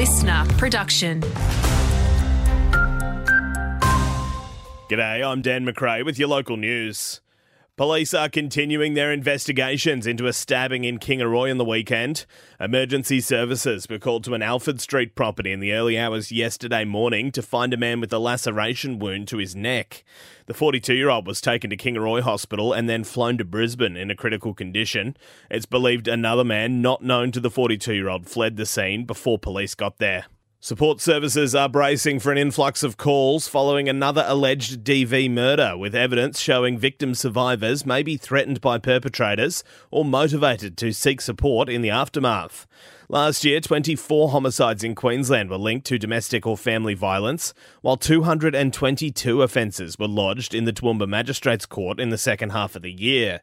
LiSTNR production. G'day, I'm Dan McRae with your local news. Police are continuing their investigations into a stabbing in Kingaroy on the weekend. Emergency services were called to an Alford Street property in the early hours yesterday morning to find a man with a laceration wound to his neck. The 42 year old was taken to Kingaroy Hospital and then flown to Brisbane in a critical condition. It's believed another man not known to the 42 year old fled the scene before police got there. Support services are bracing for an influx of calls following another alleged DV murder, with evidence showing victim survivors may be threatened by perpetrators or motivated to seek support in the aftermath. Last year, 24 homicides in Queensland were linked to domestic or family violence, while 222 offences were lodged in the Toowoomba Magistrates Court in the second half of the year.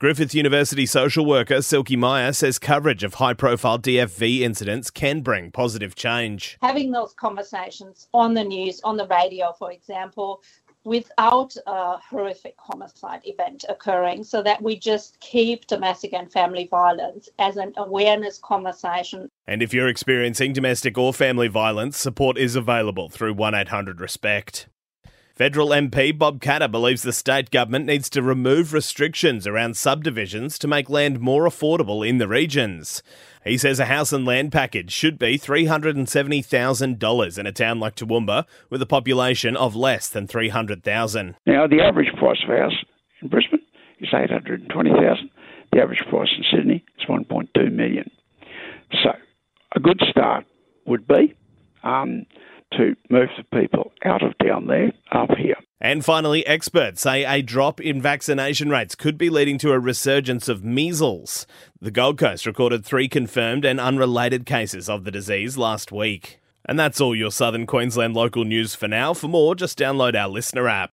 Griffith University social worker Silke Meyer says coverage of high profile DFV incidents can bring positive change. Having those conversations on the news, on the radio, for example, without a horrific homicide event occurring so that we just keep domestic and family violence as an awareness conversation. And if you're experiencing domestic or family violence, support is available through 1800 RESPECT. Federal MP Bob Katter believes the state government needs to remove restrictions around subdivisions to make land more affordable in the regions. He says a house and land package should be $370,000 in a town like Toowoomba with a population of less than 300,000. Now, the average price of a house in Brisbane is 820,000. The average price in Sydney is 1.2 million. So, a good start would be um, to move the people out of down there up here. And finally, experts say a drop in vaccination rates could be leading to a resurgence of measles. The Gold Coast recorded three confirmed and unrelated cases of the disease last week. And that's all your Southern Queensland local news for now. For more, just download our LiSTNR app.